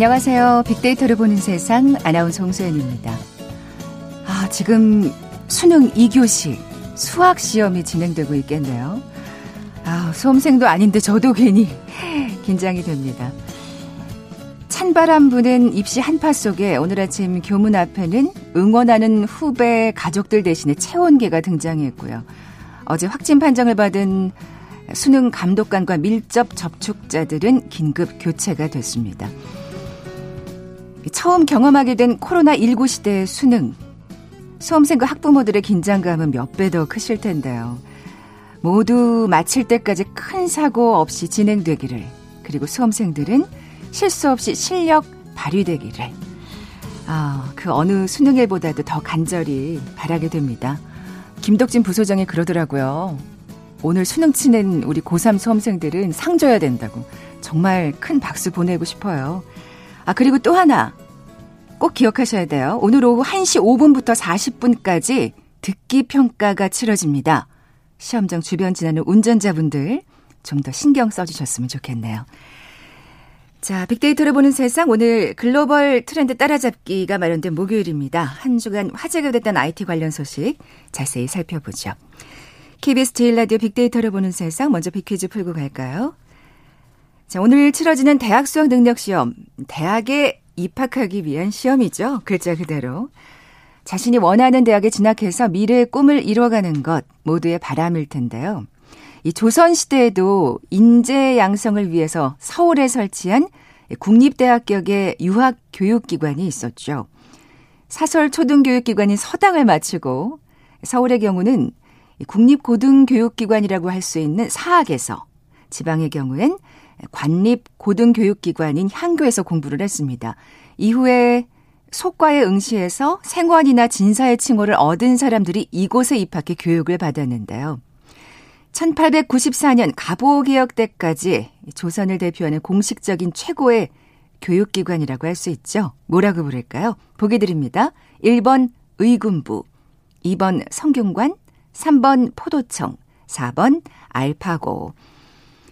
안녕하세요. 빅데이터를 보는 세상 아나운서 홍소연입니다. 아, 지금 수능 2교시 수학 시험이 진행되고 있겠네요. 아, 수험생도 아닌데 저도 괜히 긴장이 됩니다. 찬바람 부는 입시 한파 속에 오늘 아침 교문 앞에는 응원하는 후배 가족들 대신에 체온계가 등장했고요. 어제 확진 판정을 받은 수능 감독관과 밀접 접촉자들은 긴급 교체가 됐습니다. 처음 경험하게 된 코로나19 시대의 수능. 수험생과 학부모들의 긴장감은 몇 배 더 크실 텐데요. 모두 마칠 때까지 큰 사고 없이 진행되기를, 그리고 수험생들은 실수 없이 실력 발휘되기를, 아, 그 어느 수능일보다도 더 간절히 바라게 됩니다. 김덕진 부소장이 그러더라고요. 오늘 수능 치는 우리 고3 수험생들은 상 줘야 된다고. 정말 큰 박수 보내고 싶어요. 아, 그리고 또 하나. 꼭 기억하셔야 돼요. 오늘 오후 1시 5분부터 40분까지 듣기 평가가 치러집니다. 시험장 주변 지나는 운전자분들 좀 더 신경 써주셨으면 좋겠네요. 자, 빅데이터를 보는 세상 오늘 글로벌 트렌드 따라잡기가 마련된 목요일입니다. 한 주간 화제가 됐던 IT 관련 소식 자세히 살펴보죠. KBS 제일 라디오 빅데이터를 보는 세상 먼저 빅퀴즈 풀고 갈까요? 자, 오늘 치러지는 대학 수학 능력 시험. 대학에 입학하기 위한 시험이죠. 글자 그대로. 자신이 원하는 대학에 진학해서 미래의 꿈을 이뤄가는 것 모두의 바람일 텐데요. 이 조선시대에도 인재 양성을 위해서 서울에 설치한 국립대학격의 유학 교육기관이 있었죠. 사설 초등교육기관인 서당을 마치고 서울의 경우는 국립고등교육기관이라고 할 수 있는 사학에서 지방의 경우엔 관립 고등교육기관인 향교에서 공부를 했습니다. 이후에 속과에 응시해서 생원이나 진사의 칭호를 얻은 사람들이 이곳에 입학해 교육을 받았는데요. 1894년 갑오개혁 때까지 조선을 대표하는 공식적인 최고의 교육기관이라고 할 수 있죠. 뭐라고 부를까요? 보기 드립니다. 1번 의군부, 2번 성균관, 3번 포도청, 4번 알파고.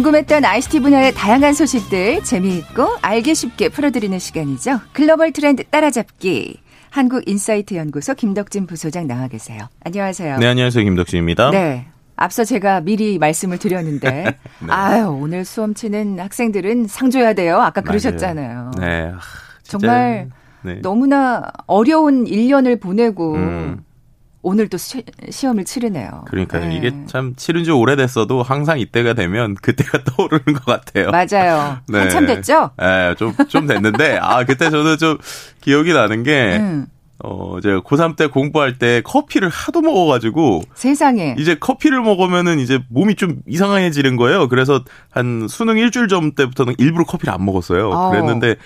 궁금했던 ICT 분야의 다양한 소식들 재미있고 알기 쉽게 풀어드리는 시간이죠. 글로벌 트렌드 따라잡기. 한국인사이트 연구소 김덕진 부소장 나와 계세요. 안녕하세요. 네, 안녕하세요. 김덕진입니다. 네. 앞서 제가 미리 말씀을 드렸는데, 네. 아유, 오늘 수험 치는 학생들은 상 줘야 돼요. 아까 그러셨잖아요. 네. 아, 정말 네. 너무나 어려운 1년을 보내고, 음. 오늘 또 시, 험을 치르네요. 그러니까요. 네. 이게 참 치른 지 오래됐어도 항상 이때가 되면 그때가 떠오르는 것 같아요. 맞아요. 네. 한참 됐죠? 네, 좀, 좀 됐는데, 아, 그때 저는 좀 기억이 나는 게, 음. 어, 제가 고3 때 공부할 때 커피를 하도 먹어가지고. 세상에. 이제 커피를 먹으면은 이제 몸이 좀 이상해지는 거예요. 그래서 한 수능 일주일 전 때부터는 일부러 커피를 안 먹었어요. 어. 그랬는데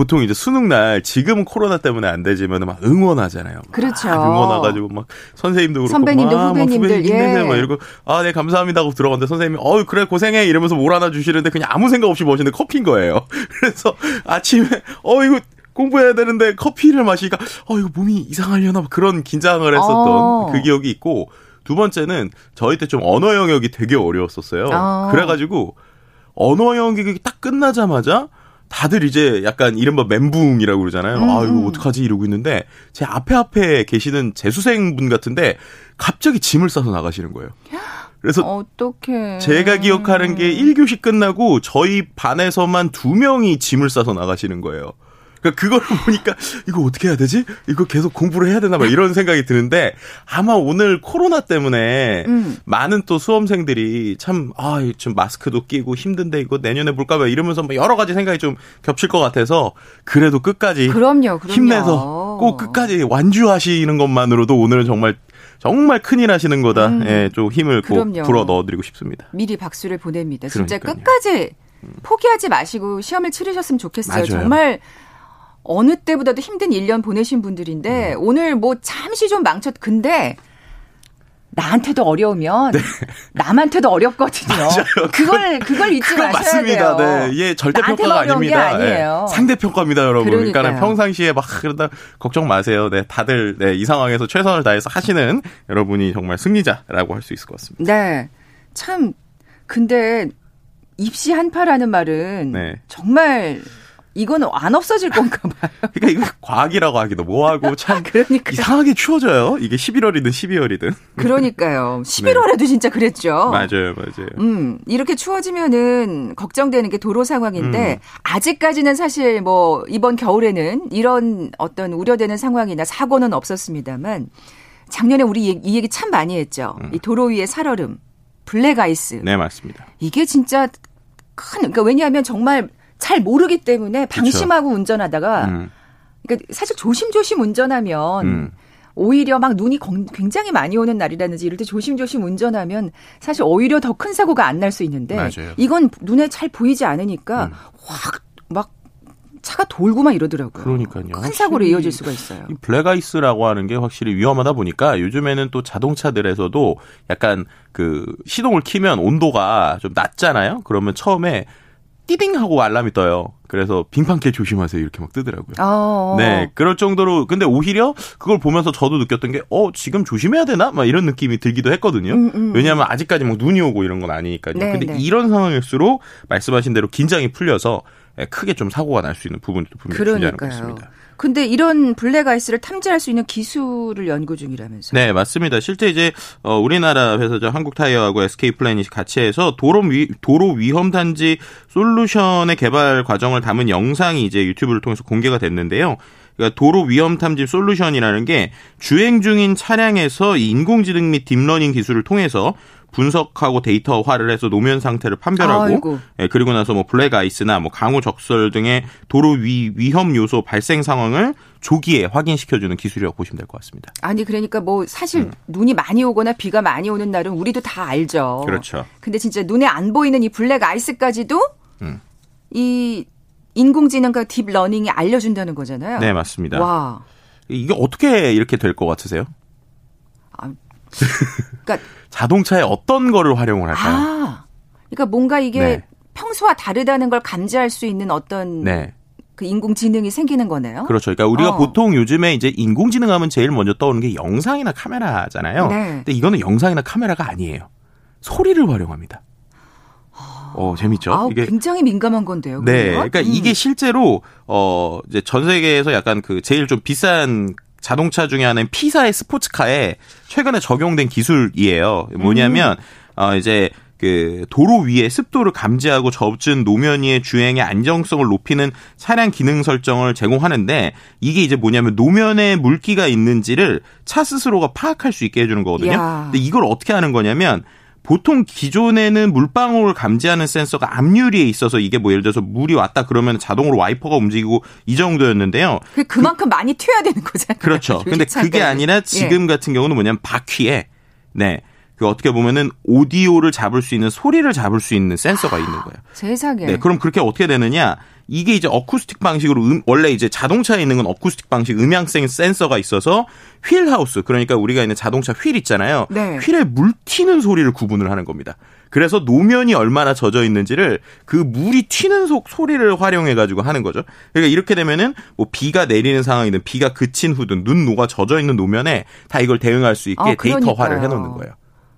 보통 이제 수능 날 지금 코로나 때문에 안 되지만 막 응원하잖아요. 그렇죠. 응원와가지고 막 선생님도 그렇고 선배님도 막, 후배님들 막 후배님 예. 막 이러고 아네 감사합니다 하고 들어갔는데 선생님이 어 그래 고생해 이러면서 뭘 하나 주시는데 그냥 아무 생각 없이 마시는데 커피인 거예요. 그래서 아침에 어 이거 공부해야 되는데 커피를 마시니까 어 이거 몸이 이상하려나 그런 긴장을 했었던 어. 그 기억이 있고 두 번째는 저희 때 좀 언어 영역이 되게 어려웠었어요. 어. 그래가지고 언어 영역이 딱 끝나자마자 다들 이제 약간 이른바 멘붕이라고 그러잖아요. 음. 아, 이거 어떡하지? 이러고 있는데, 제 앞에 앞에 계시는 재수생분 같은데, 갑자기 짐을 싸서 나가시는 거예요. 그래서 어떡해. 제가 기억하는 게 1교시 끝나고 저희 반에서만 두 명이 짐을 싸서 나가시는 거예요. 그러니까 그걸 보니까 이거 어떻게 해야 되지? 이거 계속 공부를 해야 되나 봐 이런 생각이 드는데 아마 오늘 코로나 때문에 음. 많은 또 수험생들이 참 아, 좀 마스크도 끼고 힘든데 이거 내년에 볼까 봐 이러면서 뭐 여러 가지 생각이 좀 겹칠 것 같아서 그래도 끝까지 그럼요, 그럼요. 힘내서 꼭 끝까지 완주하시는 것만으로도 오늘은 정말 정말 큰일 하시는 거다. 음. 예, 좀 힘을 꼭 불어 넣어드리고 싶습니다. 미리 박수를 보냅니다. 진짜 그러니까요. 끝까지 포기하지 마시고 시험을 치르셨으면 좋겠어요. 맞아요. 정말 어느 때보다도 힘든 1년 보내신 분들인데 음. 오늘 뭐 잠시 좀 망쳤 근데 나한테도 어려우면 네. 남한테도 어렵거든요. 맞아요. 그걸 그걸 잊지 마셔야 맞습니다. 돼요. 네. 예, 절대 평가가 아닙니다. 네. 상대 평가입니다, 여러분. 그러니까요. 그러니까 평상시에 막 그러다 걱정 마세요. 네, 다들 네, 이 상황에서 최선을 다해서 하시는 여러분이 정말 승리자라고 할 수 있을 것 같습니다. 네. 참 근데 입시 한파라는 말은 네. 정말 이거는 안 없어질 건가 봐요. 그러니까 이거 과학이라고 하기도 뭐하고 참 그러니까. 이상하게 추워져요. 이게 11월이든 12월이든. 그러니까요. 11월에도 네. 진짜 그랬죠. 맞아요, 맞아요. 음, 이렇게 추워지면은 걱정되는 게 도로 상황인데 음. 아직까지는 사실 뭐 이번 겨울에는 이런 어떤 우려되는 상황이나 사고는 없었습니다만 작년에 우리 이 얘기 참 많이 했죠. 음. 이 도로 위에 살얼음, 블랙 아이스. 네, 맞습니다. 이게 진짜 큰 그러니까 왜냐하면 정말 잘 모르기 때문에 방심하고 그쵸. 운전하다가 음. 그러니까 사실 조심조심 운전하면 음. 오히려 막 눈이 굉장히 많이 오는 날이라든지 이럴 때 조심조심 운전하면 사실 오히려 더 큰 사고가 안 날 수 있는데 맞아요. 이건 눈에 잘 보이지 않으니까 음. 확막 차가 돌고만 이러더라고요. 그러니까요. 큰 사고로 이어질 수가 있어요. 블랙아이스라고 하는 게 확실히 위험하다 보니까 요즘에는 또 자동차들에서도 약간 그 시동을 키면 온도가 좀 낮잖아요. 그러면 처음에 띠딩 하고 알람이 떠요. 그래서 빙판길 조심하세요 이렇게 막 뜨더라고요. 어. 네, 그럴 정도로 근데 오히려 그걸 보면서 저도 느꼈던 게 어 지금 조심해야 되나 막 이런 느낌이 들기도 했거든요. 음, 음. 왜냐하면 아직까지 막 눈이 오고 이런 건 아니니까요. 네, 근데 네. 이런 상황일수록 말씀하신 대로 긴장이 풀려서 크게 좀 사고가 날 수 있는 부분도 분명히 존재하는 것 같습니다. 근데 이런 블랙 아이스를 탐지할 수 있는 기술을 연구 중이라면서요? 네, 맞습니다. 실제 이제 어 우리나라 회사죠 한국 타이어하고 SK 플래닛이 같이 해서 도로 위 도로 위험 탐지 솔루션의 개발 과정을 담은 영상이 이제 유튜브를 통해서 공개가 됐는데요. 그러니까 도로 위험 탐지 솔루션이라는 게 주행 중인 차량에서 인공지능 및 딥러닝 기술을 통해서 분석하고 데이터화를 해서 노면 상태를 판별하고 예, 그리고 나서 뭐 블랙 아이스나 뭐 강우 적설 등의 도로 위 위험 요소 발생 상황을 조기에 확인시켜주는 기술이라고 보시면 될 것 같습니다. 아니 그러니까 뭐 사실 음. 눈이 많이 오거나 비가 많이 오는 날은 우리도 다 알죠. 그렇죠. 근데 진짜 눈에 안 보이는 이 블랙 아이스까지도 음. 이 인공지능과 딥러닝이 알려준다는 거잖아요. 네 맞습니다. 와 이게 어떻게 이렇게 될 것 같으세요? 아, 그러니까 자동차에 어떤 거를 활용을 할까요? 아, 그러니까 뭔가 이게 네. 평소와 다르다는 걸 감지할 수 있는 어떤 네. 그 인공지능이 생기는 거네요. 그렇죠. 그러니까 우리가 어. 보통 요즘에 이제 인공지능 하면 제일 먼저 떠오르는 게 영상이나 카메라잖아요. 네. 근데 이거는 영상이나 카메라가 아니에요. 소리를 활용합니다. 어, 재밌죠? 아 이게 굉장히 민감한 건데요. 네. 그러니까 음. 이게 실제로 어 이제 전 세계에서 약간 그 제일 좀 비싼 자동차 중에 하나인 피사의 스포츠카에 최근에 적용된 기술이에요. 뭐냐면 음. 어 이제 그 도로 위에 습도를 감지하고 젖은 노면 위의 주행의 안정성을 높이는 차량 기능 설정을 제공하는데 이게 이제 뭐냐면 노면에 물기가 있는지를 차 스스로가 파악할 수 있게 해주는 거거든요. 야. 근데 이걸 어떻게 하는 거냐면 보통 기존에는 물방울을 감지하는 센서가 앞유리에 있어서 이게 뭐 예를 들어서 물이 왔다 그러면 자동으로 와이퍼가 움직이고 이 정도였는데요. 그만큼 그, 많이 튀어야 되는 거잖아요. 그렇죠. 근데 그게 아니라 지금 예. 같은 경우는 뭐냐면 바퀴에 네. 그 어떻게 보면은 오디오를 잡을 수 있는 소리를 잡을 수 있는 센서가 있는 거예요. 세상에. 네, 그럼 그렇게 어떻게 되느냐? 이게 이제 어쿠스틱 방식으로 음, 원래 이제 자동차에 있는 건 어쿠스틱 방식 음향성 센서가 있어서 wheel house 그러니까 우리가 있는 자동차 휠 있잖아요. 네. 휠에 물 튀는 소리를 구분을 하는 겁니다. 그래서 노면이 얼마나 젖어 있는지를 그 물이 튀는 소, 소리를 활용해 가지고 하는 거죠. 그러니까 이렇게 되면은 뭐 비가 내리는 상황이든 비가 그친 후든 눈 녹아 젖어 있는 노면에 다 이걸 대응할 수 있게 아, 데이터화를 해 놓는 거예요.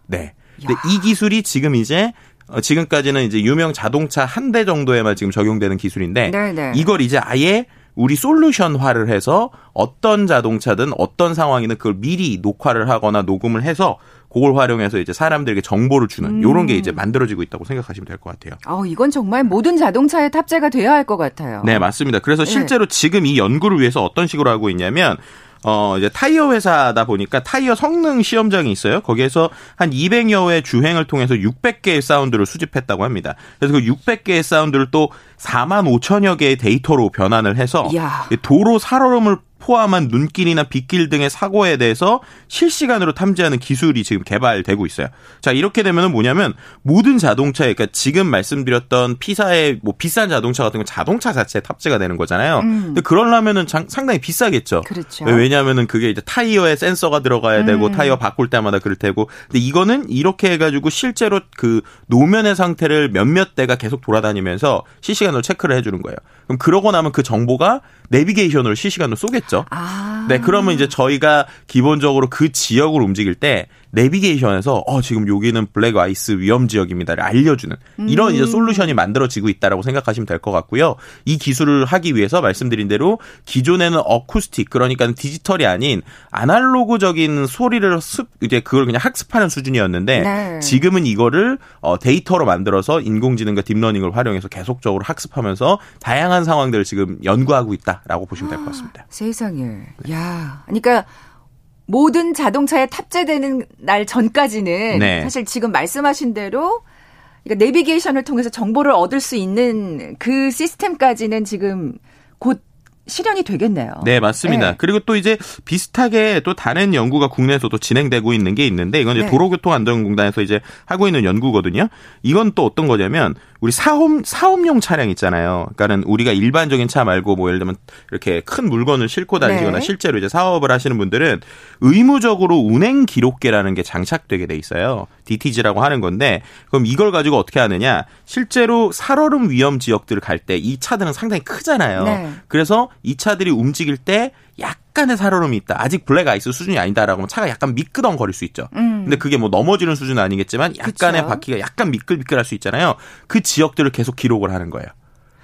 네. 근데 이 기술이 지금 이제 어, 지금까지는 이제 유명 자동차 한 대 정도에만 지금 적용되는 기술인데 네네. 네. 이걸 이제 아예 우리 솔루션화를 해서 어떤 자동차든 어떤 상황이든 그걸 미리 녹화를 하거나 녹음을 해서 그걸 활용해서 이제 사람들에게 정보를 주는 음. 이런 게 이제 만들어지고 있다고 생각하시면 될 것 같아요. 어, 이건 정말 모든 자동차에 탑재가 되어야 할 것 같아요. 네, 맞습니다. 그래서 네. 실제로 네. 지금 이 연구를 위해서 어떤 식으로 하고 있냐면 어, 이제 타이어 회사다 보니까 타이어 성능 시험장이 있어요. 거기에서 한 200여 회 주행을 통해서 600개의 사운드를 수집했다고 합니다. 그래서 그 600개의 사운드를 또 4만 5천여 개의 데이터로 변환을 해서 야. 도로 살얼음을 포함한 눈길이나 빗길 등의 사고에 대해서 실시간으로 탐지하는 기술이 지금 개발되고 있어요. 자, 이렇게 되면은 뭐냐면 모든 자동차에 그러니까 지금 말씀드렸던 P사의 뭐 비싼 자동차 같은 건 자동차 자체에 탑재가 되는 거잖아요. 음. 근데 그러려면은 상당히 비싸겠죠. 그렇죠. 왜냐하면은 그게 이제 타이어에 센서가 들어가야 되고 음. 타이어 바꿀 때마다 그럴 테고. 근데 이거는 이렇게 해가지고 실제로 그 노면의 상태를 몇몇 대가 계속 돌아다니면서 실시간으로 체크를 해주는 거예요. 그럼 그러고 나면 그 정보가 내비게이션으로 실시간으로 쏘겠죠. 아. 네, 그러면 이제 저희가 기본적으로 그 지역을 움직일 때 내비게이션에서 어 지금 여기는 black ice 위험 지역입니다를 알려주는 이런 음. 이제 솔루션이 만들어지고 있다라고 생각하시면 될 것 같고요. 이 기술을 하기 위해서 말씀드린 대로 기존에는 어쿠스틱 그러니까 디지털이 아닌 아날로그적인 소리를 습 이제 그걸 그냥 학습하는 수준이었는데 네. 지금은 이거를 어 데이터로 만들어서 인공지능과 deep learning을 활용해서 계속적으로 학습하면서 다양한 상황들을 지금 연구하고 있다라고 보시면 될 것 같습니다. 세상에. 야. 그러니까 모든 자동차에 탑재되는 날 전까지는 네. 사실 지금 말씀하신 대로 그러니까 내비게이션을 통해서 정보를 얻을 수 있는 그 시스템까지는 지금 곧 실현이 되겠네요. 네, 맞습니다. 네. 그리고 또 이제 비슷하게 또 다른 연구가 국내에서도 진행되고 있는 게 있는데 이건 이제 네. 도로교통안전공단에서 이제 하고 있는 연구거든요. 이건 또 어떤 거냐면 우리 사업 사업용 차량 있잖아요. 그러니까는 우리가 일반적인 차 말고 뭐 예를 들면 이렇게 큰 물건을 싣고 다니거나 네. 실제로 이제 사업을 하시는 분들은 의무적으로 운행 기록계라는 게 장착되게 돼 있어요. DTG라고 하는 건데 그럼 이걸 가지고 어떻게 하느냐? 실제로 살얼음 위험 지역들을 갈 때 이 차들은 상당히 크잖아요. 네. 그래서 이 차들이 움직일 때 약간의 살얼음이 있다. 아직 블랙 아이스 수준이 아니다라고 하면 차가 약간 미끄덩거릴 수 있죠. 음. 근데 그게 뭐 넘어지는 수준은 아니겠지만 약간의 그쵸? 바퀴가 약간 미끌미끌할 수 있잖아요. 그 지역들을 계속 기록을 하는 거예요.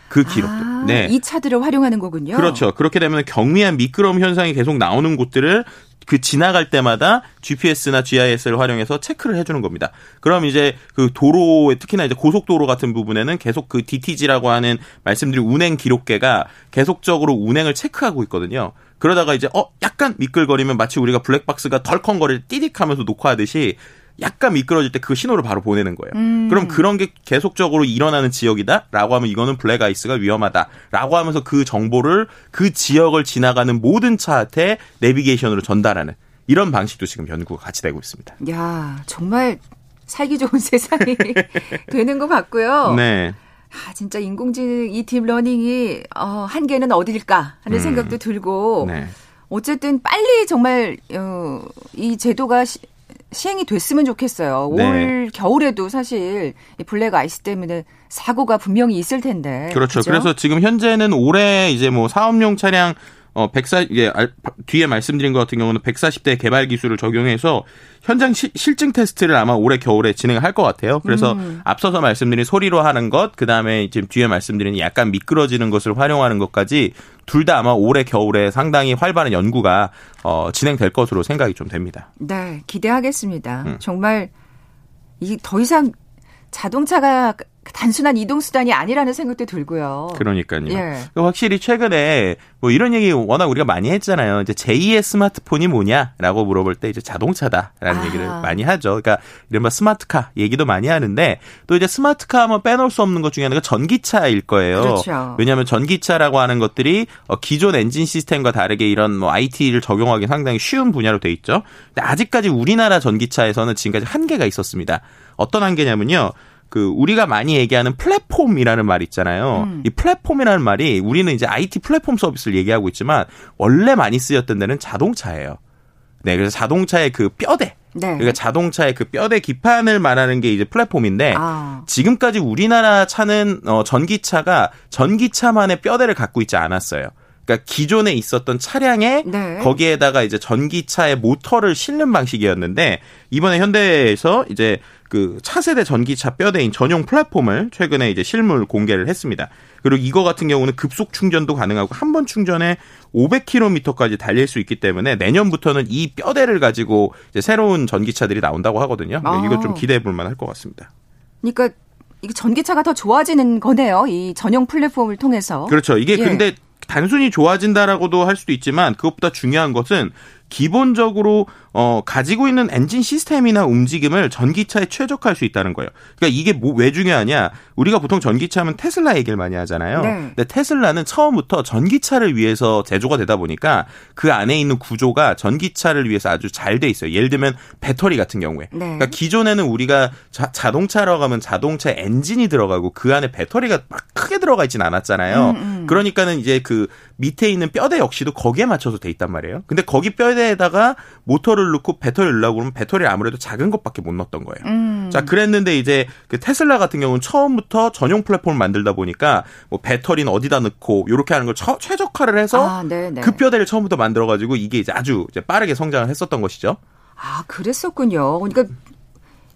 그 기록들. 아, 네. 이 차들을 활용하는 거군요. 그렇죠. 그렇게 되면 경미한 미끄럼 현상이 계속 나오는 곳들을 그 지나갈 때마다 GPS나 GIS를 활용해서 체크를 해주는 겁니다. 그럼 이제 그 도로에 특히나 이제 고속도로 같은 부분에는 계속 그 DTG라고 하는 말씀드린 운행 기록계가 계속적으로 운행을 체크하고 있거든요. 그러다가 이제 어 약간 미끌거리면 마치 우리가 블랙박스가 덜컹거릴 띠딕하면서 녹화하듯이 약간 미끄러질 때 그 신호를 바로 보내는 거예요. 음. 그럼 그런 게 계속적으로 일어나는 지역이다라고 하면 이거는 블랙 아이스가 위험하다라고 하면서 그 정보를 그 지역을 지나가는 모든 차한테 내비게이션으로 전달하는 이런 방식도 지금 연구가 같이 되고 있습니다. 야, 정말 살기 좋은 세상이 되는 것 같고요. 네. 아, 진짜 인공지능 이 deep learning이 어, 한계는 어딜까 하는 음. 생각도 들고 네. 어쨌든 빨리 정말 어, 이 제도가 시, 시행이 됐으면 좋겠어요. 네. 올 겨울에도 사실 이 black ice 때문에 사고가 분명히 있을 텐데. 그렇죠. 그죠? 그래서 지금 현재는 올해 이제 뭐 사업용 차량 어, 140, 이게 뒤에 말씀드린 것 같은 경우는 140대 개발 기술을 적용해서 현장 시, 실증 테스트를 아마 올해 겨울에 진행을 할것 같아요. 그래서 음. 앞서서 말씀드린 소리로 하는 것, 그 다음에 지금 뒤에 말씀드린 약간 미끄러지는 것을 활용하는 것까지 둘 다 아마 올해 겨울에 상당히 활발한 연구가 어, 진행될 것으로 생각이 좀 됩니다. 네, 기대하겠습니다. 음. 정말 이 더 이상 자동차가 단순한 이동 수단이 아니라는 생각도 들고요. 그러니까요. 예. 확실히 최근에 뭐 이런 얘기 워낙 우리가 많이 했잖아요. 이제 제2의 스마트폰이 뭐냐라고 물어볼 때 이제 자동차다라는 아. 얘기를 많이 하죠. 그러니까 이른바 스마트카 얘기도 많이 하는데 또 이제 스마트카 하면 빼놓을 수 없는 것 중에 하나가 전기차일 거예요. 그렇죠. 왜냐하면 전기차라고 하는 것들이 어, 기존 엔진 시스템과 다르게 이런 뭐 IT를 적용하기 상당히 쉬운 분야로 돼 있죠. 근데 아직까지 우리나라 전기차에서는 지금까지 한계가 있었습니다. 어떤 한계냐면요. 그 우리가 많이 얘기하는 플랫폼이라는 말 있잖아요. 음. 이 플랫폼이라는 말이 우리는 이제 IT 플랫폼 서비스를 얘기하고 있지만 원래 많이 쓰였던 데는 자동차예요. 네, 그래서 자동차의 그 뼈대. 네. 그러니까 자동차의 그 뼈대 기판을 말하는 게 이제 플랫폼인데 아. 지금까지 우리나라 차는 어 전기차가 전기차만의 뼈대를 갖고 있지 않았어요. 그러니까 기존에 있었던 차량에 네. 거기에다가 이제 전기차의 모터를 실는 방식이었는데 이번에 현대에서 이제 그 차세대 전기차 뼈대인 전용 플랫폼을 최근에 이제 실물 공개를 했습니다. 그리고 이거 같은 경우는 급속 충전도 가능하고 한 번 충전에 500km까지 달릴 수 있기 때문에 내년부터는 이 뼈대를 가지고 이제 새로운 전기차들이 나온다고 하거든요. 아. 이거 좀 기대해 볼 만할 것 같습니다. 그러니까 이게 전기차가 더 좋아지는 거네요. 이 전용 플랫폼을 통해서. 그렇죠. 이게 예. 근데 단순히 좋아진다라고도 할 수도 있지만 그것보다 중요한 것은 기본적으로 어 가지고 있는 엔진 시스템이나 움직임을 전기차에 최적화할 수 있다는 거예요. 그러니까 이게 뭐 왜 중요하냐? 우리가 보통 전기차 하면 테슬라 얘기를 많이 하잖아요. 네. 근데 테슬라는 처음부터 전기차를 위해서 제조가 되다 보니까 그 안에 있는 구조가 전기차를 위해서 아주 잘 돼 있어요. 예를 들면 배터리 같은 경우에. 네. 그러니까 기존에는 우리가 자, 자동차라고 하면 자동차 엔진이 들어가고 그 안에 배터리가 막 크게 들어가 있진 않았잖아요. 음, 음. 그러니까는 이제 그 밑에 있는 뼈대 역시도 거기에 맞춰서 돼 있단 말이에요. 근데 거기 뼈 대에다가 모터를 넣고 배터리를 넣으려고 그러면 배터리 아무래도 작은 것밖에 못 넣었던 거예요. 음. 자, 그랬는데 이제 그 테슬라 같은 경우는 처음부터 전용 플랫폼을 만들다 보니까 뭐 배터리는 어디다 넣고 이렇게 하는 걸 처, 최적화를 해서 아, 네, 네. 그 뼈대를 처음부터 만들어 가지고 이게 이제 아주 이제 빠르게 성장을 했었던 것이죠. 아, 그랬었군요. 그러니까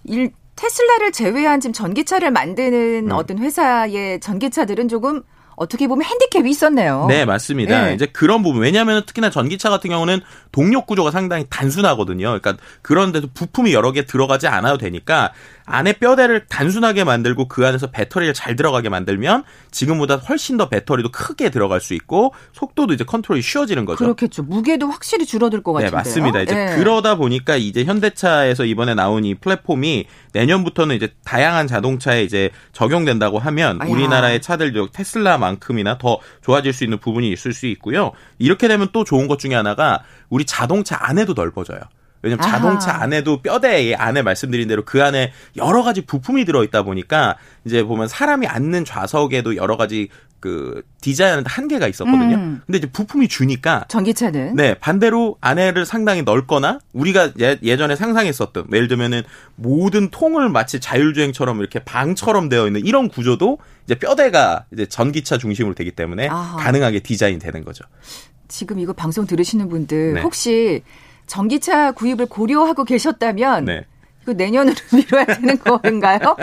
일 테슬라를 제외한 지금 전기차를 만드는 음. 어떤 회사의 전기차들은 조금 어떻게 보면 핸디캡이 있었네요. 네, 맞습니다. 네. 이제 그런 부분. 왜냐하면 특히나 전기차 같은 경우는 동력 구조가 상당히 단순하거든요. 그러니까 그런데도 부품이 여러 개 들어가지 않아도 되니까 안에 뼈대를 단순하게 만들고 그 안에서 배터리를 잘 들어가게 만들면 지금보다 훨씬 더 배터리도 크게 들어갈 수 있고 속도도 이제 컨트롤이 쉬워지는 거죠. 그렇겠죠. 무게도 확실히 줄어들 것 네, 같은데요. 네, 맞습니다. 이제 네. 그러다 보니까 이제 현대차에서 이번에 나온 이 플랫폼이 내년부터는 이제 다양한 자동차에 이제 적용된다고 하면 아야. 우리나라의 차들 테슬라만큼이나 더 좋아질 수 있는 부분이 있을 수 있고요. 이렇게 되면 또 좋은 것 중에 하나가 우리 자동차 안에도 넓어져요. 왜냐면 자동차 안에도 뼈대 안에 말씀드린 대로 그 안에 여러 가지 부품이 들어있다 보니까 이제 보면 사람이 앉는 좌석에도 여러 가지 그 디자인하는데 한계가 있었거든요. 음. 근데 이제 부품이 주니까 전기차는 네 반대로 안에를 상당히 넓거나 우리가 예, 전에 상상했었던 예를 들면은 모든 통을 마치 자율주행처럼 이렇게 방처럼 되어 있는 이런 구조도 이제 뼈대가 이제 전기차 중심으로 되기 때문에 아하. 가능하게 디자인 되는 거죠. 지금 이거 방송 들으시는 분들 네. 혹시 전기차 구입을 고려하고 계셨다면 네. 그 내년으로 미뤄야 되는 건가요?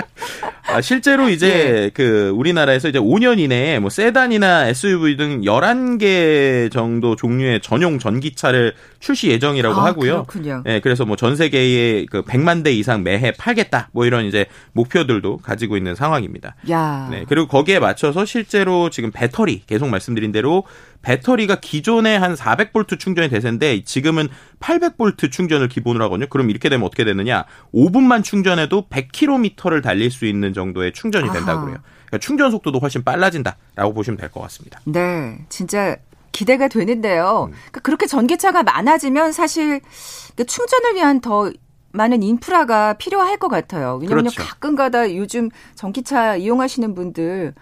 아, 실제로 이제 예. 그 우리나라에서 이제 5년 이내에 뭐 세단이나 SUV 등 11개 정도 종류의 전용 전기차를 출시 예정이라고 아, 하고요. 그렇군요. 예, 그래서 뭐 전 세계에 그 100만 대 이상 매해 팔겠다. 뭐 이런 이제 목표들도 가지고 있는 상황입니다. 야. 네. 그리고 거기에 맞춰서 실제로 지금 배터리 계속 말씀드린 대로 배터리가 기존에 한 400볼트 충전이 대세인데 지금은 800볼트 충전을 기본으로 하거든요. 그럼 이렇게 되면 어떻게 되느냐? 5분만 충전해도 100km를 달릴 수 있는 정도의 충전이 된다고 그래요. 그러니까 충전 속도도 훨씬 빨라진다라고 보시면 될 것 같습니다. 네, 진짜 기대가 되는데요. 음. 그러니까 그렇게 전기차가 많아지면 사실 그 충전을 위한 더 많은 인프라가 필요할 것 같아요. 왜냐하면 그렇죠. 가끔가다 요즘 전기차 이용하시는 분들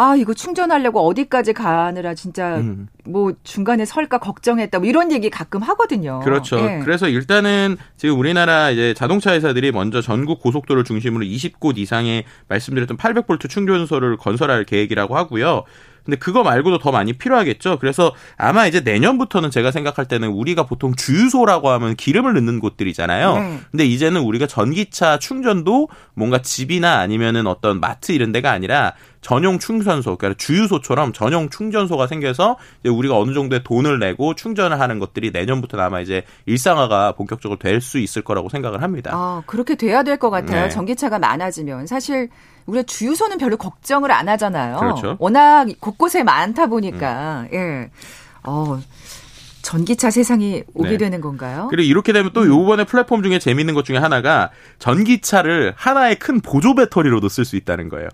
아, 이거 충전하려고 어디까지 가느라 진짜 음. 뭐 중간에 설까 걱정했다. 뭐 이런 얘기 가끔 하거든요. 그렇죠. 네. 그래서 일단은 지금 우리나라 이제 자동차 회사들이 먼저 전국 고속도로를 중심으로 20곳 이상의 말씀드렸던 800볼트 충전소를 건설할 계획이라고 하고요. 근데 그거 말고도 더 많이 필요하겠죠. 그래서 아마 이제 내년부터는 제가 생각할 때는 우리가 보통 주유소라고 하면 기름을 넣는 곳들이잖아요. 네. 근데 이제는 우리가 전기차 충전도 뭔가 집이나 아니면은 어떤 마트 이런 데가 아니라 전용 충전소, 그러니까 주유소처럼 전용 충전소가 생겨서 이제 우리가 어느 정도의 돈을 내고 충전을 하는 것들이 내년부터 아마 이제 일상화가 본격적으로 될 수 있을 거라고 생각을 합니다. 아, 그렇게 돼야 될 것 같아요. 네. 전기차가 많아지면 사실 우리가 주유소는 별로 걱정을 안 하잖아요. 그렇죠. 워낙 곳곳에 많다 보니까 음. 예. 어. 전기차 세상이 오게 네. 되는 건가요? 그리고 이렇게 되면 또 음. 요번에 플랫폼 중에 재밌는 것 중에 하나가 전기차를 하나의 큰 보조 배터리로도 쓸 수 있다는 거예요.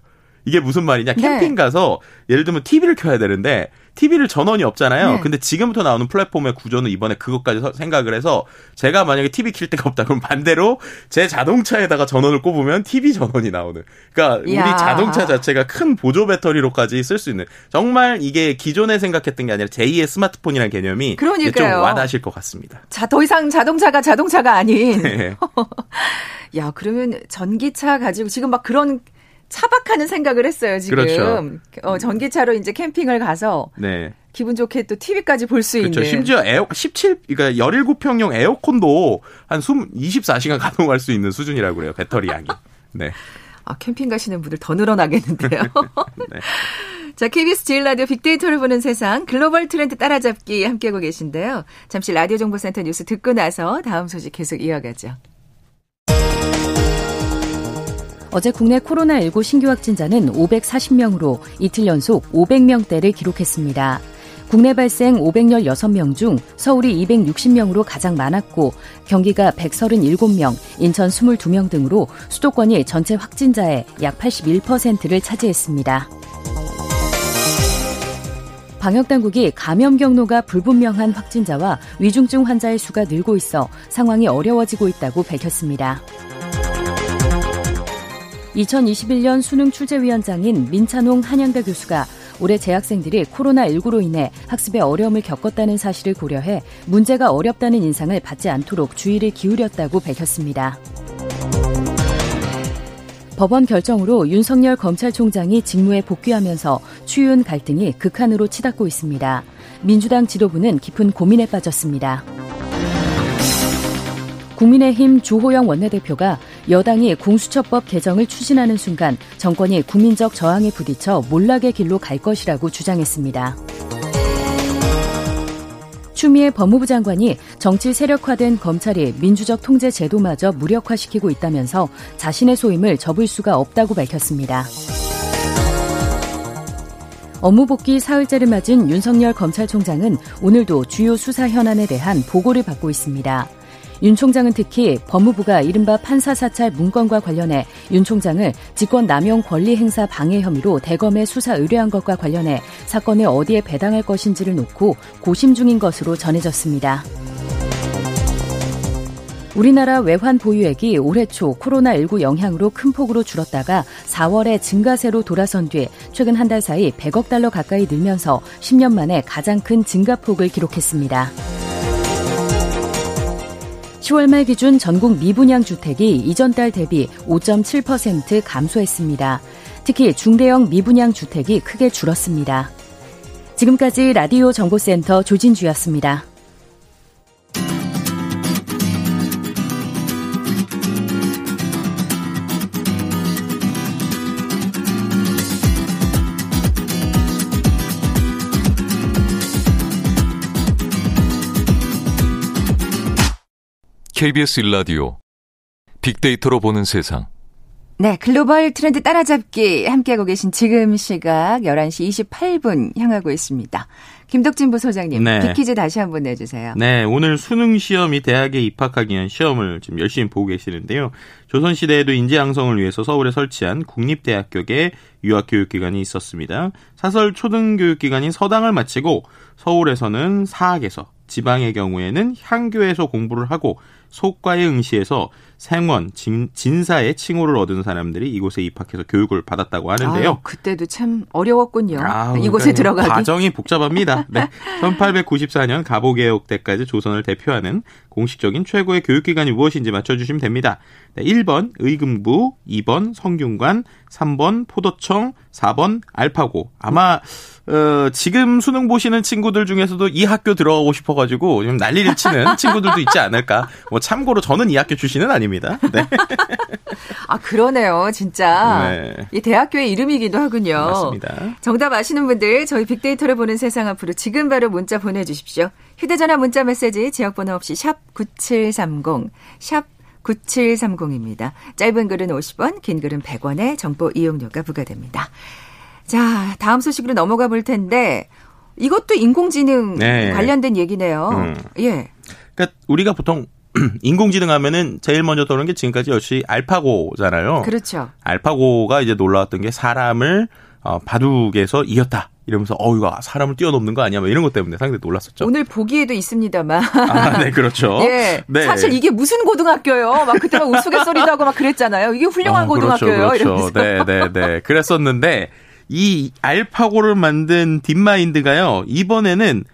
이게 무슨 말이냐? 캠핑 네. 가서 예를 들면 TV를 켜야 되는데 TV를 전원이 없잖아요. 네. 근데 지금부터 나오는 플랫폼의 구조는 이번에 그것까지 생각을 해서 제가 만약에 TV 킬 데가 없다 그럼 반대로 제 자동차에다가 전원을 꼽으면 TV 전원이 나오는. 그러니까. 우리 자동차 자체가 큰 보조 배터리로까지 쓸 수 있는. 정말 이게 기존에 생각했던 게 아니라 제2의 스마트폰이라는 개념이. 좀 와닿으실 것 같습니다. 자, 더 이상 자동차가 자동차가 아닌. 네. 야, 그러면 전기차 가지고 지금 막 그런 차박하는 생각을 했어요, 지금. 그렇죠. 어, 전기차로 이제 캠핑을 가서. 네. 기분 좋게 또 TV까지 볼수 그렇죠. 있는. 심지어 에어, 17, 그러니까 17평형 에어컨도 한 20, 24시간 가동할 수 있는 수준이라고 그래요, 배터리 양이. 네. 아, 캠핑 가시는 분들 더 늘어나겠는데요. 네. 자, KBS 제일 라디오 빅데이터를 보는 세상 글로벌 트렌드 따라잡기 함께하고 계신데요. 잠시 라디오 정보센터 뉴스 듣고 나서 다음 소식 계속 이어가죠. 어제 국내 코로나19 신규 확진자는 540명으로 이틀 연속 500명대를 기록했습니다. 국내 발생 516명 중 서울이 260명으로 가장 많았고 경기가 137명, 인천 22명 등으로 수도권이 전체 확진자의 약 81%를 차지했습니다. 방역당국이 감염 경로가 불분명한 확진자와 위중증 환자의 수가 늘고 있어 상황이 어려워지고 있다고 밝혔습니다. 2021년 수능 출제위원장인 민찬홍 한양대 교수가 올해 재학생들이 코로나19로 인해 학습에 어려움을 겪었다는 사실을 고려해 문제가 어렵다는 인상을 받지 않도록 주의를 기울였다고 밝혔습니다. 법원 결정으로 윤석열 검찰총장이 직무에 복귀하면서 추윤 갈등이 극한으로 치닫고 있습니다. 민주당 지도부는 깊은 고민에 빠졌습니다. 국민의힘 주호영 원내대표가 여당이 공수처법 개정을 추진하는 순간 정권이 국민적 저항에 부딪혀 몰락의 길로 갈 것이라고 주장했습니다. 추미애 법무부 장관이 정치 세력화된 검찰이 민주적 통제 제도마저 무력화시키고 있다면서 자신의 소임을 접을 수가 없다고 밝혔습니다. 업무 복귀 사흘째를 맞은 윤석열 검찰총장은 오늘도 주요 수사 현안에 대한 보고를 받고 있습니다. 윤 총장은 특히 법무부가 이른바 판사 사찰 문건과 관련해 윤 총장을 직권 남용 권리 행사 방해 혐의로 대검에 수사 의뢰한 것과 관련해 사건을 어디에 배당할 것인지를 놓고 고심 중인 것으로 전해졌습니다. 우리나라 외환 보유액이 올해 초 코로나19 영향으로 큰 폭으로 줄었다가 4월에 증가세로 돌아선 뒤 최근 한 달 사이 100억 달러 가까이 늘면서 10년 만에 가장 큰 증가폭을 기록했습니다. 10월 말 기준 전국 미분양 주택이 이전 달 대비 5.7% 감소했습니다. 특히 중대형 미분양 주택이 크게 줄었습니다. 지금까지 라디오 정보센터 조진주였습니다. KBS 일라디오 빅데이터로 보는 세상. 네, 글로벌 트렌드 따라잡기 함께하고 계신 지금 시각 11시 28분 향하고 있습니다. 김덕진 부소장님, 네. 빅퀴즈 다시 한번 내주세요. 네, 오늘 수능 시험이 대학에 입학하기 위한 시험을 지금 열심히 보고 계시는데요. 조선시대에도 인재 양성을 위해서 서울에 설치한 국립대학교계 유학교육기관이 있었습니다. 사설 초등교육기관인 서당을 마치고 서울에서는 사학에서 지방의 경우에는 향교에서 공부를 하고 속과에 응시해서 생원, 진, 진사의 칭호를 얻은 사람들이 이곳에 입학해서 교육을 받았다고 하는데요. 아, 그때도 참 어려웠군요. 아, 이곳에 들어가기. 과정이 복잡합니다. 네. 1894년 가보개혁 때까지 조선을 대표하는 공식적인 최고의 교육기관이 무엇인지 맞춰주시면 됩니다. 네, 1번 의금부, 2번 성균관, 3번 포도청, 4번 알파고. 아마 어, 지금 수능 보시는 친구들 중에서도 이 학교 들어가고 싶어가지고 좀 난리를 치는 친구들도 있지 않을까. 뭐 참고로 저는 이 학교 출신은 아닙니다. 네. 아 그러네요, 진짜. 네. 이 대학교의 이름이기도 하군요. 맞습니다. 정답 아시는 분들 저희 빅데이터를 보는 세상 앞으로 지금 바로 문자 보내주십시오. 휴대전화 문자 메시지 지역번호 없이 샵 #9730 샵 9730입니다. 짧은 글은 50원, 긴 글은 100원의 정보 이용료가 부과됩니다. 자, 다음 소식으로 넘어가 볼 텐데 이것도 인공지능 네. 관련된 얘기네요. 음. 예. 그러니까 우리가 보통 인공지능 하면은 제일 먼저 떠오르는 게 지금까지 역시 알파고잖아요. 그렇죠. 알파고가 이제 놀라웠던 게 사람을 어, 바둑에서 이겼다. 이러면서 어 이거 사람을 뛰어넘는 거 아니야? 뭐 이런 것 때문에 상당히 놀랐었죠. 오늘 보기에도 있습니다만. 아, 네, 그렇죠. 예. 네. 사실 이게 무슨 고등학교요? 막 그때 막 우스갯소리도 하고 막 그랬잖아요. 이게 훌륭한 어, 그렇죠, 고등학교요. 그렇죠. 네, 네, 네. 그랬었는데 이 알파고를 만든 딥마인드가요. 이번에는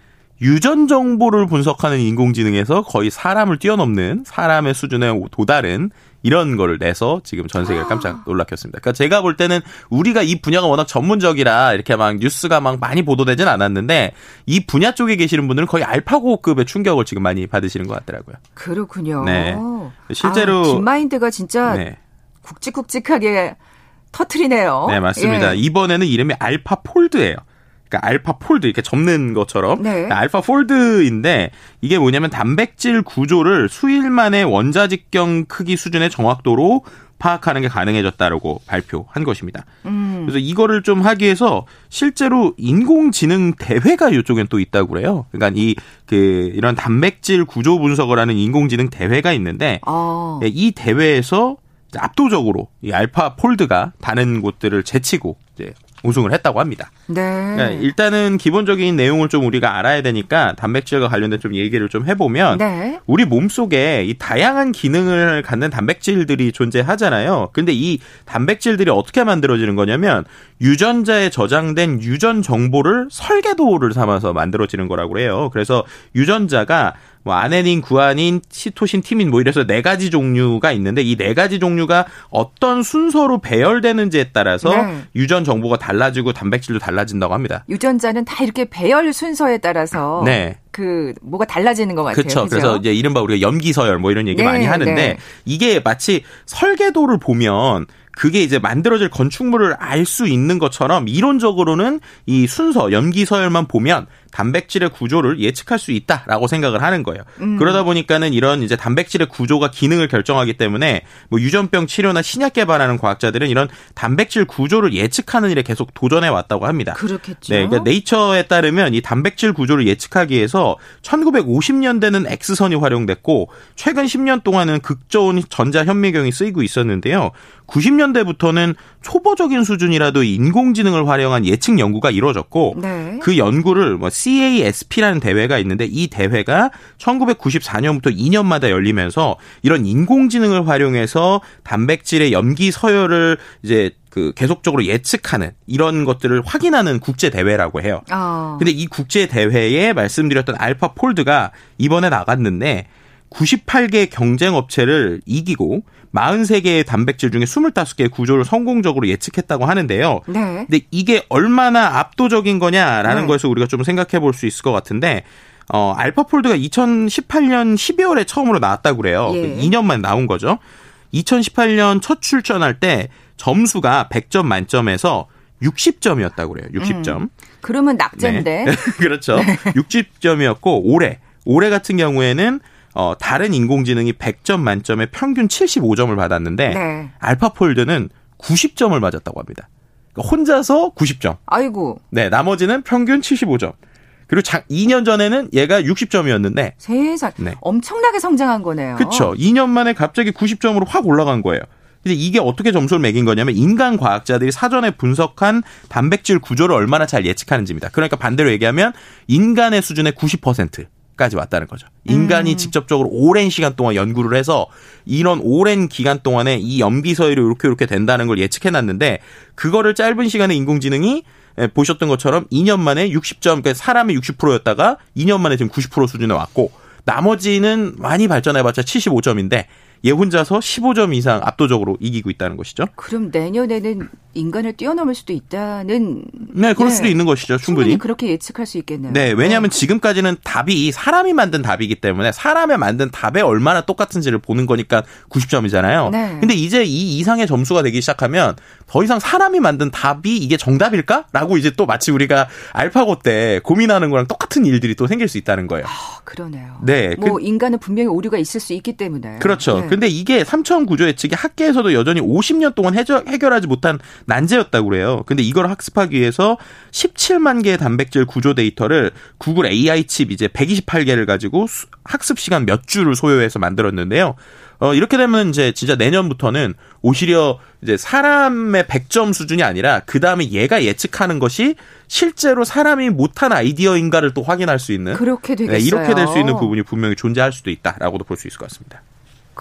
유전 정보를 분석하는 인공지능에서 거의 사람을 뛰어넘는 사람의 수준에 도달은 이런 거를 내서 지금 전 세계를 깜짝 놀라켰습니다. 그러니까 제가 볼 때는 우리가 이 분야가 워낙 전문적이라 이렇게 막 뉴스가 막 많이 보도되진 않았는데 이 분야 쪽에 계시는 분들은 거의 알파고급의 충격을 지금 많이 받으시는 것 같더라고요. 그렇군요. 네. 실제로 아, 딥마인드가 진짜 네. 굵직굵직하게 터트리네요. 네, 맞습니다. 예. 이번에는 이름이 알파 폴드예요. 그러니까 알파 폴드 이렇게 접는 것처럼 네. 그러니까 알파 폴드인데 이게 뭐냐면 단백질 구조를 수일 만에 원자직경 크기 수준의 정확도로 파악하는 게 가능해졌다라고 발표한 것입니다. 음. 그래서 이거를 좀 하기 위해서 실제로 인공지능 대회가 이쪽엔 또 있다고 그래요. 그러니까 이 그 이런 단백질 구조 분석을 하는 인공지능 대회가 있는데 어. 예, 이 대회에서 압도적으로 이 알파 폴드가 다른 곳들을 제치고 이제 우승을 했다고 합니다. 네. 그러니까 일단은 기본적인 내용을 좀 우리가 알아야 되니까 단백질과 관련된 좀 얘기를 좀 해보면 네. 우리 몸 속에 이 다양한 기능을 갖는 단백질들이 존재하잖아요. 근데 이 단백질들이 어떻게 만들어지는 거냐면 유전자에 저장된 유전 정보를 설계도를 삼아서 만들어지는 거라고 해요. 그래서 유전자가 뭐 아네닌, 구아닌, 시토신, 티민 뭐 이래서 네 가지 종류가 있는데 이 네 가지 종류가 어떤 순서로 배열되는지에 따라서 네. 유전 정보가 달라지고 단백질도 달라진다고 합니다. 유전자는 다 이렇게 배열 순서에 따라서 네. 그 뭐가 달라지는 것 같아요. 그렇죠. 그래서 이제 이른바 우리가 염기서열 뭐 이런 얘기 네, 많이 하는데 네. 이게 마치 설계도를 보면 그게 이제 만들어질 건축물을 알 수 있는 것처럼 이론적으로는 이 순서 염기서열만 보면 단백질의 구조를 예측할 수 있다라고 생각을 하는 거예요. 음. 그러다 보니까는 이런 이제 단백질의 구조가 기능을 결정하기 때문에 뭐 유전병 치료나 신약 개발하는 과학자들은 이런 단백질 구조를 예측하는 일에 계속 도전해 왔다고 합니다. 그렇겠죠. 네, 그러니까 네이처에 따르면 이 단백질 구조를 예측하기 위해서 1950년대는 X선이 활용됐고 최근 10년 동안은 극저온 전자 현미경이 쓰이고 있었는데요. 90년대부터는 초보적인 수준이라도 인공지능을 활용한 예측 연구가 이루어졌고 네. 그 연구를 뭐 CASP라는 대회가 있는데 이 대회가 1994년부터 2년마다 열리면서 이런 인공지능을 활용해서 단백질의 염기 서열을 이제 그 계속적으로 예측하는 이런 것들을 확인하는 국제 대회라고 해요. 아. 근데 이 국제 대회에 말씀드렸던 알파 폴드가 이번에 나갔는데 98개 경쟁 업체를 이기고 43개의 단백질 중에 25개의 구조를 성공적으로 예측했다고 하는데요. 네. 근데 이게 얼마나 압도적인 거냐라는 네. 거에서 우리가 좀 생각해 볼 수 있을 것 같은데 어, 알파폴드가 2018년 12월에 처음으로 나왔다고 그래요. 예. 2년 만에 나온 거죠. 2018년 첫 출전할 때 점수가 100점 만점에서 60점이었다고 그래요. 60점. 그러면 낙제인데. 네. 그렇죠. 60점이었고 올해 올해 같은 경우에는 어, 다른 인공지능이 100점 만점에 평균 75점을 받았는데 네. 알파폴드는 90점을 맞았다고 합니다. 그러니까 혼자서 90점. 아이고 네, 나머지는 평균 75점. 그리고 작 2년 전에는 얘가 60점이었는데 세상 네. 엄청나게 성장한 거네요. 그렇죠. 2년 만에 갑자기 90점으로 확 올라간 거예요. 이제 이게 어떻게 점수를 매긴 거냐면 인간 과학자들이 사전에 분석한 단백질 구조를 얼마나 잘 예측하는지입니다. 그러니까 반대로 얘기하면 인간의 수준의 90% 까지 왔다는 거죠. 인간이 직접적으로 오랜 시간 동안 연구를 해서 이런 오랜 기간 동안에 이 염기 서열이 이렇게 이렇게 된다는 걸 예측해 놨는데 그거를 짧은 시간에 인공지능이 예, 보셨던 것처럼 2년 만에 60점, 그러니까 사람이 60%였다가 2년 만에 지금 90% 수준에 왔고 나머지는 많이 발전해봤자 75점인데 얘 혼자서 15점 이상 압도적으로 이기고 있다는 것이죠. 그럼 내년에는 인간을 뛰어넘을 수도 있다는 네, 그럴 네. 수도 있는 것이죠. 충분히 충분히. 그렇게 예측할 수 있겠네요. 네, 왜냐하면 지금까지는 답이 사람이 만든 답이기 때문에 사람이 만든 답에 얼마나 똑같은지를 보는 거니까 90점이잖아요. 네. 근데 이제 이 이상의 점수가 되기 시작하면 더 이상 사람이 만든 답이 이게 정답일까? 라고 이제 또 마치 우리가 알파고 때 고민하는 거랑 똑같은 일들이 또 생길 수 있다는 거예요. 아, 그러네요. 네, 뭐 인간은 분명히 오류가 있을 수 있기 때문에. 그렇죠. 네. 근데 이게 삼천 구조 예측이 학계에서도 여전히 50년 동안 해결, 해결하지 못한 난제였다고 그래요. 근데 이걸 학습하기 위해서 17만 개의 단백질 구조 데이터를 구글 AI 칩 이제 128개를 가지고 수- 학습 시간 몇 주를 소요해서 만들었는데요. 어, 이렇게 되면 이제 진짜 내년부터는 오히려 이제 사람의 100점 수준이 아니라 그 다음에 얘가 예측하는 것이 실제로 사람이 못한 아이디어인가를 또 확인할 수 있는 그렇게 되겠어요. 네, 이렇게 될 수 있는 부분이 분명히 존재할 수도 있다라고도 볼 수 있을 것 같습니다.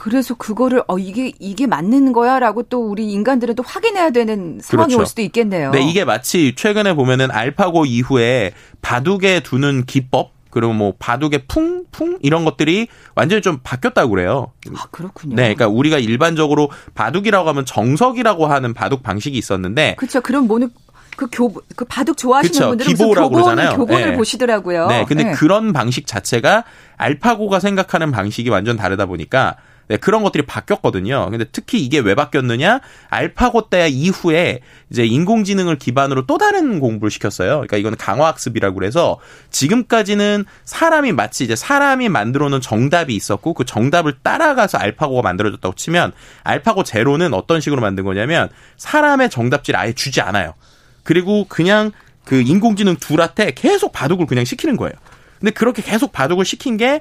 그래서 그거를 어 이게 이게 맞는 거야라고 또 우리 인간들은 또 확인해야 되는 상황이 그렇죠. 올 수도 있겠네요. 네, 이게 마치 최근에 보면은 알파고 이후에 바둑에 두는 기법 그리고 뭐 바둑의 풍, 풍 이런 것들이 완전히 좀 바뀌었다고 그래요. 아 그렇군요. 네, 그러니까 우리가 일반적으로 바둑이라고 하면 정석이라고 하는 바둑 방식이 있었는데 그렇죠. 그럼 뭐는 그 교, 그 바둑 좋아하시는 그쵸, 분들은 기보라고 교본, 그러잖아요. 교본을 네. 보시더라고요. 네, 근데 그런 방식 자체가 알파고가 생각하는 방식이 완전 다르다 보니까 네, 그런 것들이 바뀌었거든요. 근데 특히 이게 왜 바뀌었느냐? 알파고 때 이후에 이제 인공지능을 기반으로 또 다른 공부를 시켰어요. 그러니까 이거는 강화학습이라고 그래서 지금까지는 사람이 마치 이제 사람이 만들어 놓은 정답이 있었고 그 정답을 따라가서 알파고가 만들어졌다고 치면 알파고 제로는 어떤 식으로 만든 거냐면 사람의 정답지를 아예 주지 않아요. 그리고 그냥 그 인공지능 둘한테 계속 바둑을 그냥 시키는 거예요. 근데 그렇게 계속 바둑을 시킨 게 아,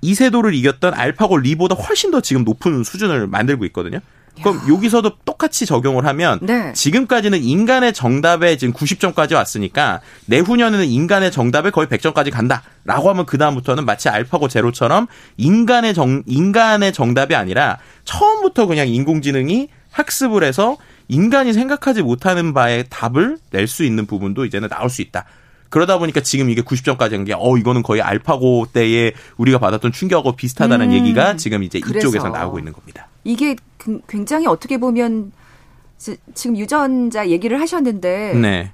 이세도를 이겼던 알파고 리보다 훨씬 더 지금 높은 수준을 만들고 있거든요. 그럼 여기서도 똑같이 적용을 하면 네. 지금까지는 인간의 정답에 지금 90점까지 왔으니까 내후년에는 인간의 정답에 거의 100점까지 간다라고 하면 그 다음부터는 마치 알파고 제로처럼 인간의 정 인간의 정답이 아니라 처음부터 그냥 인공지능이 학습을 해서 인간이 생각하지 못하는 바에 답을 낼 수 있는 부분도 이제는 나올 수 있다. 그러다 보니까 지금 이게 90점까지 한 게, 어, 이거는 거의 알파고 때에 우리가 받았던 충격하고 비슷하다는 음, 얘기가 지금 이제 이쪽에서 나오고 있는 겁니다. 이게 굉장히 어떻게 보면 지금 유전자 얘기를 하셨는데 네.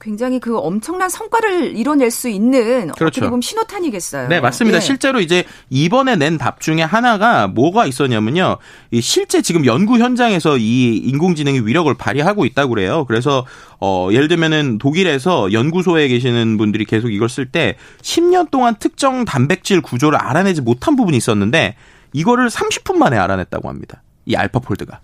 굉장히 그 엄청난 성과를 이뤄낼 수 있는 그렇죠. 어떻게 보면 신호탄이겠어요. 네, 맞습니다. 예. 실제로 이제 이번에 낸 답 중에 하나가 뭐가 있었냐면요. 이 실제 지금 연구 현장에서 이 인공지능이 위력을 발휘하고 있다고 그래요. 그래서 어 예를 들면은 독일에서 연구소에 계시는 분들이 계속 이걸 쓸 때 10년 동안 특정 단백질 구조를 알아내지 못한 부분이 있었는데 이거를 30분 만에 알아냈다고 합니다. 이 알파 폴드가.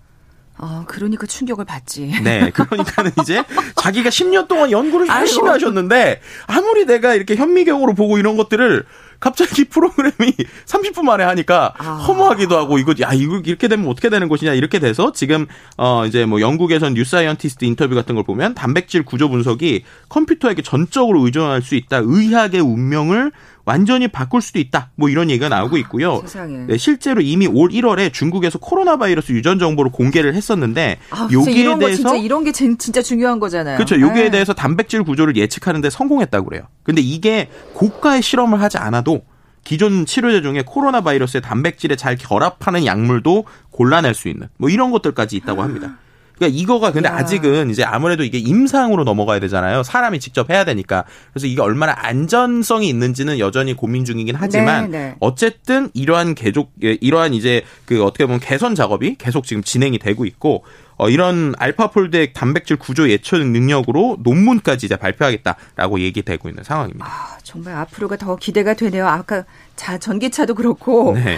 아, 그러니까 충격을 받지. 네, 그러니까는 이제 자기가 10년 동안 연구를 열심히 하셨는데 아무리 내가 이렇게 현미경으로 보고 이런 것들을 갑자기 프로그램이 30분 만에 하니까 아. 허무하기도 하고 이거 야 이거 이렇게 되면 어떻게 되는 것이냐 이렇게 돼서 지금 어 이제 뭐 영국에선 뉴사이언티스트 인터뷰 같은 걸 보면 단백질 구조 분석이 컴퓨터에게 전적으로 의존할 수 있다 의학의 운명을 완전히 바꿀 수도 있다. 뭐 이런 얘기가 나오고 아, 있고요. 아, 네, 실제로 이미 올 1월에 중국에서 코로나 바이러스 유전 정보를 공개를 했었는데 아, 여기에 대해서 진짜 이런 게 진짜 중요한 거잖아요. 그렇죠. 여기에 네. 대해서 단백질 구조를 예측하는데 성공했다고 그래요. 근데 이게 고가의 실험을 하지 않아도 기존 치료제 중에 코로나 바이러스의 단백질에 잘 결합하는 약물도 골라낼 수 있는 뭐 이런 것들까지 있다고 합니다. 그러니까 이거가 근데 야. 아직은 이제 아무래도 이게 임상으로 넘어가야 되잖아요. 사람이 직접 해야 되니까. 그래서 이게 얼마나 안전성이 있는지는 여전히 고민 중이긴 하지만 네, 네. 어쨌든 이러한 개족 예, 이러한 이제 그 어떻게 보면 개선 작업이 계속 지금 진행이 되고 있고 어, 이런 알파폴드의 단백질 구조 예측 능력으로 논문까지 이제 발표하겠다라고 얘기되고 있는 상황입니다. 아, 정말 앞으로가 더 기대가 되네요. 아까 자 전기차도 그렇고 네.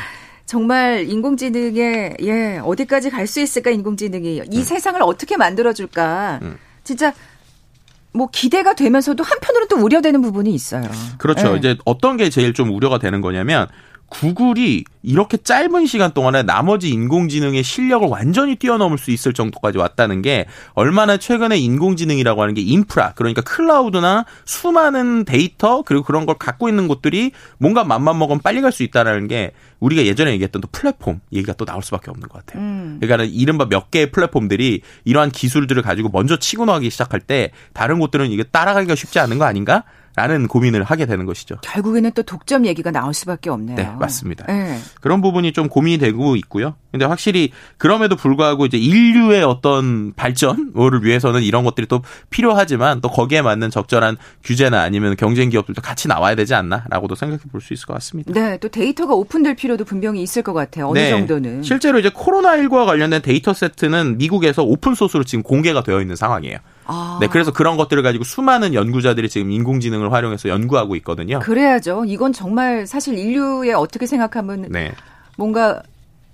정말 인공지능에 예 어디까지 갈 수 있을까 인공지능이 이 음. 세상을 어떻게 만들어줄까 음. 진짜 뭐 기대가 되면서도 한편으로 또 우려되는 부분이 있어요. 그렇죠. 예. 이제 어떤 게 제일 좀 우려가 되는 거냐면 구글이 이렇게 짧은 시간 동안에 나머지 인공지능의 실력을 완전히 뛰어넘을 수 있을 정도까지 왔다는 게 얼마나 최근에 인공지능이라고 하는 게 인프라 그러니까 클라우드나 수많은 데이터 그리고 그런 걸 갖고 있는 곳들이 뭔가 맘만 먹으면 빨리 갈 수 있다라는 게 우리가 예전에 얘기했던 또 플랫폼 얘기가 또 나올 수밖에 없는 것 같아요. 음. 그러니까 이른바 몇 개의 플랫폼들이 이러한 기술들을 가지고 먼저 치고 나가기 시작할 때 다른 곳들은 이게 따라가기가 쉽지 않은 거 아닌가? 라는 고민을 하게 되는 것이죠. 결국에는 또 독점 얘기가 나올 수밖에 없네요. 네, 맞습니다. 네. 그런 부분이 좀 고민이 되고 있고요. 근데 확실히 그럼에도 불구하고 이제 인류의 어떤 발전을 위해서는 이런 것들이 또 필요하지만 또 거기에 맞는 적절한 규제나 아니면 경쟁 기업들도 같이 나와야 되지 않나라고도 생각해 볼 수 있을 것 같습니다. 네, 또 데이터가 오픈될 필요도 분명히 있을 것 같아요. 어느 네, 정도는. 실제로 이제 코로나19와 관련된 데이터 세트는 미국에서 open source로 지금 공개가 되어 있는 상황이에요. 아. 네, 그래서 그런 것들을 가지고 수많은 연구자들이 지금 인공지능을 활용해서 연구하고 있거든요. 그래야죠. 이건 정말 사실 인류의 어떻게 생각하면 네. 뭔가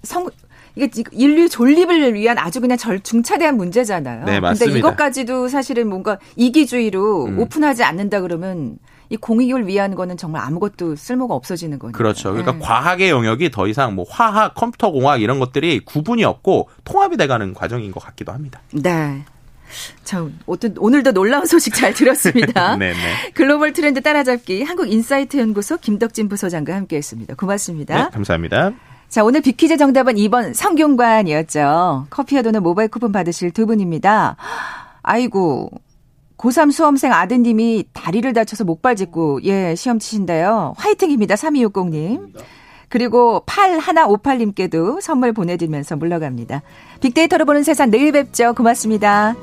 성 이게 인류 존립을 위한 아주 그냥 절 중차대한 문제잖아요. 네, 맞습니다. 근데 이것까지도 사실은 뭔가 이기주의로 음. 오픈하지 않는다 그러면 이 공익을 위한 거는 정말 아무것도 쓸모가 없어지는 거니까. 그렇죠. 그러니까 네. 과학의 영역이 더 이상 뭐 화학, 컴퓨터 공학 이런 것들이 구분이 없고 통합이 돼가는 과정인 것 같기도 합니다. 네. 자, 오늘도 놀라운 소식 잘 들었습니다. 네, 네. 글로벌 트렌드 따라잡기 한국인사이트 연구소 김덕진 부소장과 함께 했습니다. 고맙습니다. 네, 감사합니다. 자, 오늘 비키즈 정답은 2번 성균관이었죠. 커피와 도넛 모바일 쿠폰 받으실 두 분입니다. 아이고, 고3 수험생 아드님이 다리를 다쳐서 목발 짚고, 예, 시험 치신데요. 화이팅입니다. 3260님. 그리고 8158님께도 선물 보내드리면서 물러갑니다. 빅데이터로 보는 세상 내일 뵙죠. 고맙습니다.